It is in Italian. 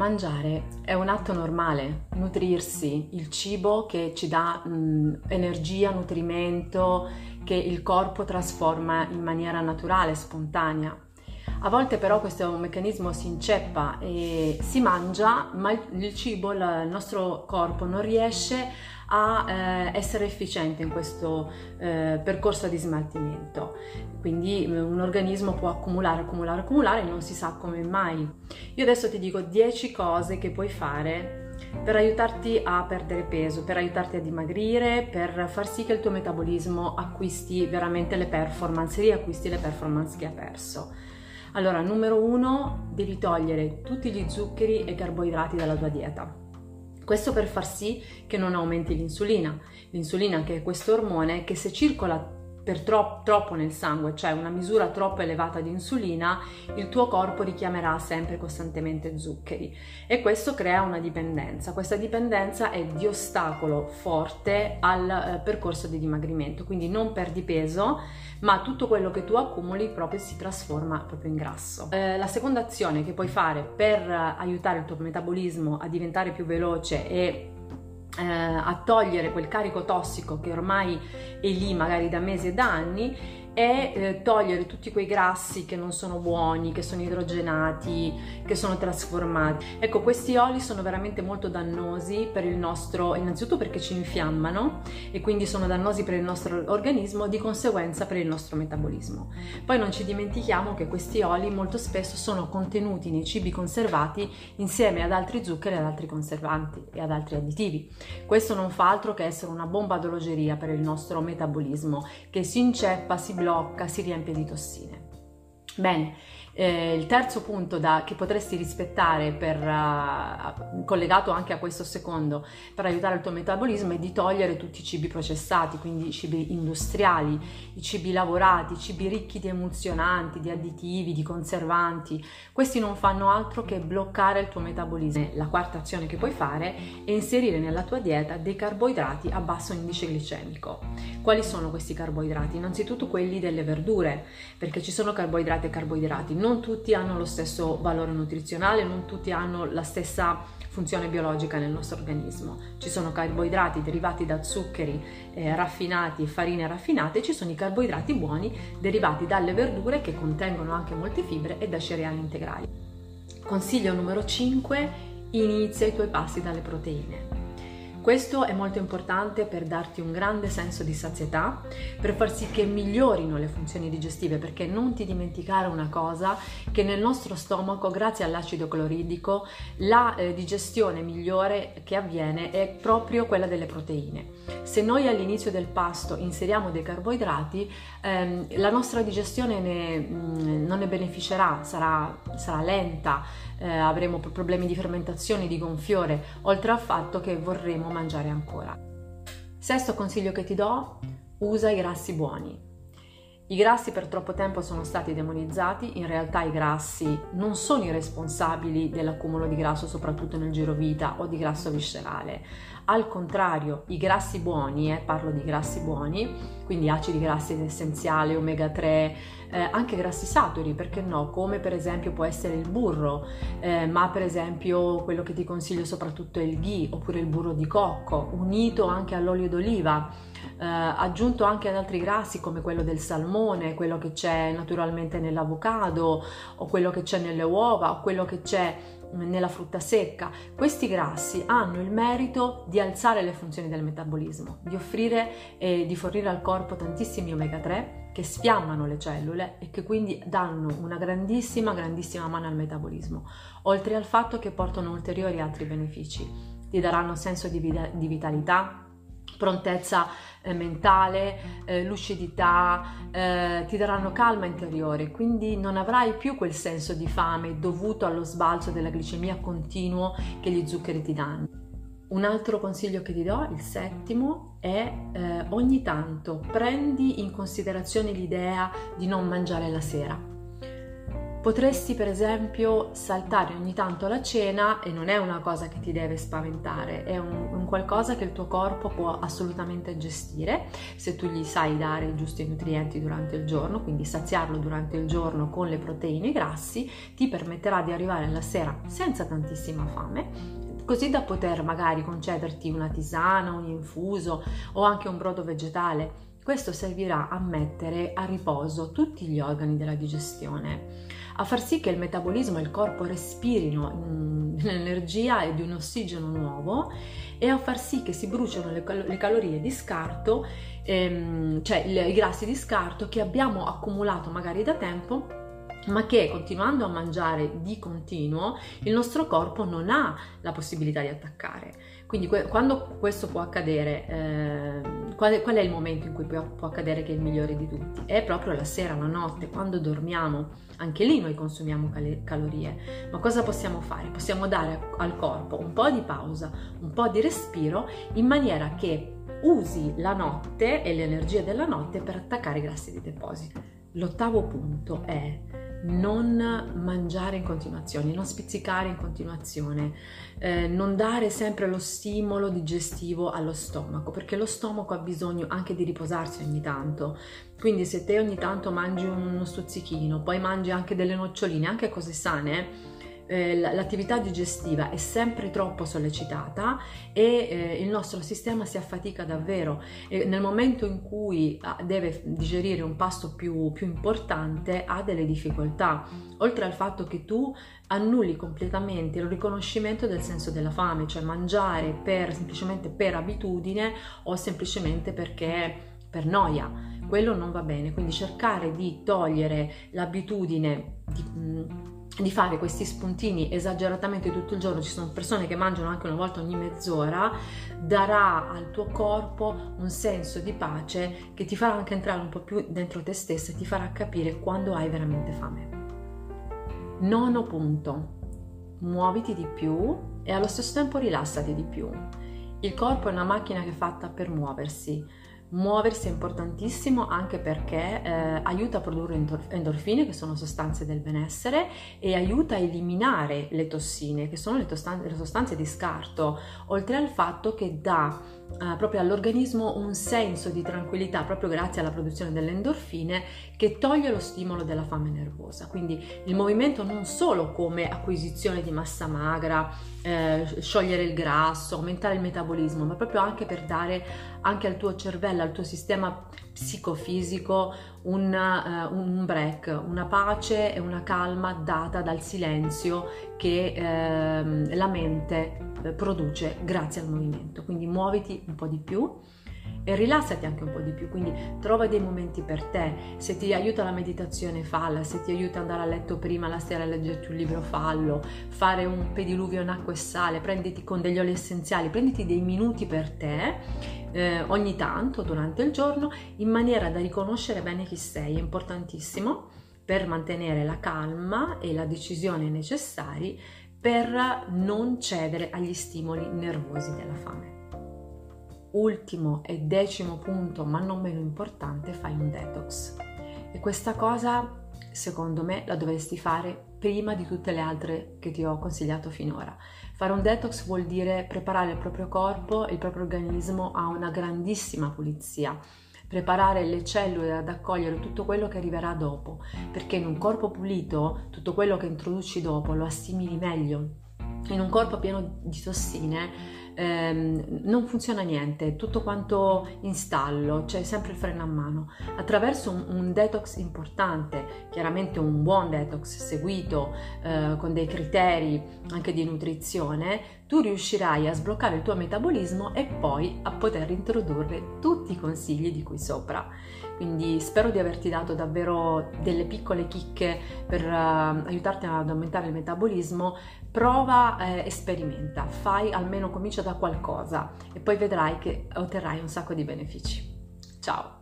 Mangiare è un atto normale, nutrirsi, il cibo che ci dà mh, energia, nutrimento, che il corpo trasforma in maniera naturale, spontanea. A volte però questo meccanismo si inceppa e si mangia, ma il cibo, il nostro corpo non riesce a eh, essere efficiente in questo eh, percorso di smaltimento. Quindi mm, un organismo può accumulare, accumulare, accumulare e non si sa come mai. Io adesso ti dico 10 cose che puoi fare per aiutarti a perdere peso, per aiutarti a dimagrire, per far sì che il tuo metabolismo acquisti veramente le performance, riacquisti le performance che ha perso. Allora, numero uno, devi togliere tutti gli zuccheri e carboidrati dalla tua dieta. Questo per far sì che non aumenti l'insulina. L'insulina che è questo ormone che se circola per tro- troppo nel sangue, cioè una misura troppo elevata di insulina, il tuo corpo richiamerà sempre costantemente zuccheri e questo crea una dipendenza. Questa dipendenza è di ostacolo forte al eh, percorso di dimagrimento, quindi non perdi peso, ma tutto quello che tu accumuli proprio si trasforma proprio in grasso. Eh, la seconda azione che puoi fare per aiutare il tuo metabolismo a diventare più veloce e eh, a togliere quel carico tossico che ormai è lì magari da mesi e da anni e eh, togliere tutti quei grassi che non sono buoni, che sono idrogenati, che sono trasformati. Ecco, questi oli sono veramente molto dannosi per il nostro, innanzitutto perché ci infiammano e quindi sono dannosi per il nostro organismo, di conseguenza per il nostro metabolismo. Poi non ci dimentichiamo che questi oli molto spesso sono contenuti nei cibi conservati insieme ad altri zuccheri, ad altri conservanti e ad altri additivi. Questo non fa altro che essere una bomba d'orologeria per il nostro metabolismo che si inceppa, si blocca, si riempie di tossine. Bene, eh, il terzo punto da, che potresti rispettare per, uh, collegato anche a questo secondo per aiutare il tuo metabolismo è di togliere tutti i cibi processati, quindi i cibi industriali, i cibi lavorati, i cibi ricchi di emulsionanti, di additivi, di conservanti. Questi non fanno altro che bloccare il tuo metabolismo. La quarta azione che puoi fare è inserire nella tua dieta dei carboidrati a basso indice glicemico. Quali sono questi carboidrati? Innanzitutto quelli delle verdure, perché ci sono carboidrati e carboidrati non tutti hanno lo stesso valore nutrizionale, non tutti hanno la stessa funzione biologica nel nostro organismo. Ci sono carboidrati derivati da zuccheri eh, raffinati farine raffinate ci sono i carboidrati buoni derivati dalle verdure che contengono anche molte fibre e da cereali integrali. Consiglio numero 5, inizia i tuoi passi dalle proteine. Questo è molto importante per darti un grande senso di sazietà, per far sì che migliorino le funzioni digestive, perché non ti dimenticare una cosa, che nel nostro stomaco, grazie all'acido cloridico, la eh, digestione migliore che avviene è proprio quella delle proteine. Se noi all'inizio del pasto inseriamo dei carboidrati, ehm, la nostra digestione ne, mh, mm, non ne beneficerà, sarà, sarà lenta, eh, avremo problemi di fermentazione, di gonfiore, oltre al fatto che mangiare ancora. Sesto consiglio che ti do, usa i grassi buoni. I grassi per troppo tempo sono stati demonizzati, in realtà i grassi non sono i responsabili dell'accumulo di grasso, soprattutto nel girovita o di grasso viscerale. Al contrario, i grassi buoni, eh, parlo di grassi buoni, quindi acidi grassi essenziali, omega 3, eh, anche grassi saturi, perché no? Come per esempio può essere il burro, eh, ma per esempio quello che ti consiglio soprattutto è il ghee oppure il burro di cocco, unito anche all'olio d'oliva eh, aggiunto anche ad altri grassi come quello del salmone, quello che c'è naturalmente nell'avocado o quello che c'è nelle uova o quello che c'è nella frutta secca. Questi grassi hanno il merito di alzare le funzioni del metabolismo, di offrire e di fornire al corpo tantissimi omega 3 che sfiammano le cellule e che quindi danno una grandissima, grandissima mano al metabolismo, oltre al fatto che portano ulteriori altri benefici. Ti daranno senso di, vitalità, prontezza eh, mentale, eh, lucidità, eh, ti daranno calma interiore, quindi non avrai più quel senso di fame dovuto allo sbalzo della glicemia continuo che gli zuccheri ti danno. Un altro consiglio che ti do, il settimo, è eh, ogni tanto prendi in considerazione l'idea di non mangiare la sera Potresti per esempio saltare ogni tanto la cena e non è una cosa che ti deve spaventare, è un, un, qualcosa che il tuo corpo può assolutamente gestire se tu gli sai dare i giusti nutrienti durante il giorno, quindi saziarlo durante il giorno con le proteine e i grassi ti permetterà di arrivare alla sera senza tantissima fame così da poter magari concederti una tisana, un infuso o anche un brodo vegetale. Questo servirà a mettere a riposo tutti gli organi della digestione a far sì che il metabolismo e il corpo respirino mm, l'energia e di un ossigeno nuovo e a far sì che si bruciano le, cal- le calorie di scarto, ehm, cioè le, i grassi di scarto che abbiamo accumulato magari da tempo ma che continuando a mangiare di continuo il nostro corpo non ha la possibilità di attaccare. Quindi que- quando questo può accadere, eh, qual, qual, è, il momento in cui può, può, accadere che è il migliore di tutti? È proprio la sera, la notte, quando dormiamo. Anche lì noi consumiamo cal- calorie. Ma cosa possiamo fare? Possiamo dare al corpo un po' di pausa, un po' di respiro, in maniera che usi la notte e l'energia della notte per attaccare i grassi di deposito. L'ottavo punto è non mangiare in continuazione, non spizzicare in continuazione, eh, non dare sempre lo stimolo digestivo allo stomaco, perché lo stomaco ha bisogno anche di riposarsi ogni tanto. Quindi se te ogni tanto mangi uno stuzzichino, poi mangi anche delle noccioline, anche cose sane, eh, l'attività digestiva è sempre troppo sollecitata e eh, il nostro sistema si affatica davvero. E nel momento in cui ah, deve digerire un pasto più, più importante ha delle difficoltà, oltre al fatto che tu annulli completamente il riconoscimento del senso della fame, cioè mangiare per, semplicemente per abitudine o semplicemente perché per noia. Quello non va bene, quindi cercare di togliere l'abitudine di, di fare questi spuntini esageratamente tutto il giorno, ci sono persone che mangiano anche una volta ogni mezz'ora, darà al tuo corpo un senso di pace che ti farà anche entrare un po' più dentro te stessa e ti farà capire quando hai veramente fame. Nono punto, muoviti di più e allo stesso tempo rilassati di più. Il corpo è una macchina che è fatta per muoversi Muoversi è importantissimo anche perché eh, aiuta a produrre endorfine, che sono sostanze del benessere, e aiuta a eliminare le tossine, che sono le, tostan- le sostanze di scarto, oltre al fatto che dà eh, proprio all'organismo un senso di tranquillità proprio grazie alla produzione delle endorfine che toglie lo stimolo della fame nervosa. Quindi il movimento non solo come acquisizione di massa magra, eh, sciogliere il grasso, aumentare il metabolismo, ma proprio anche per dare anche al tuo cervello, al tuo sistema psicofisico un, uh, un break, una pace e una calma data dal silenzio che uh, la mente eh, produce grazie al movimento. Quindi muoviti un po' di più e rilassati anche un po' di più, quindi trova dei momenti per te, se ti aiuta la meditazione falla, se ti aiuta andare a letto prima la sera a leggerti un libro fallo, fare un pediluvio in acqua e sale, prenditi con degli oli essenziali, prenditi dei minuti per te eh, ogni tanto durante il giorno in maniera da riconoscere bene chi sei, è importantissimo per mantenere la calma e la decisione necessari per non cedere agli stimoli nervosi della fame. Ultimo e decimo punto, ma non meno importante, fai un detox. E questa cosa, secondo me, la dovresti fare prima di tutte le altre che ti ho consigliato finora. Fare un detox vuol dire preparare il proprio corpo, il proprio organismo a una grandissima pulizia preparare le cellule ad accogliere tutto quello che arriverà dopo, perché in un corpo pulito tutto quello che introduci dopo lo assimili meglio. In un corpo pieno di tossine ehm, non funziona niente, tutto quanto in stallo, c'è sempre il freno a mano. Attraverso un, un detox importante, chiaramente un buon detox seguito eh, con dei criteri anche di nutrizione, tu riuscirai a sbloccare il tuo metabolismo e poi a poter introdurre tutti i consigli di qui sopra. Quindi spero di averti dato davvero delle piccole chicche per uh, aiutarti ad aumentare il metabolismo. Prova eh, sperimenta, fai almeno comincia da qualcosa e poi vedrai che otterrai un sacco di benefici. Ciao!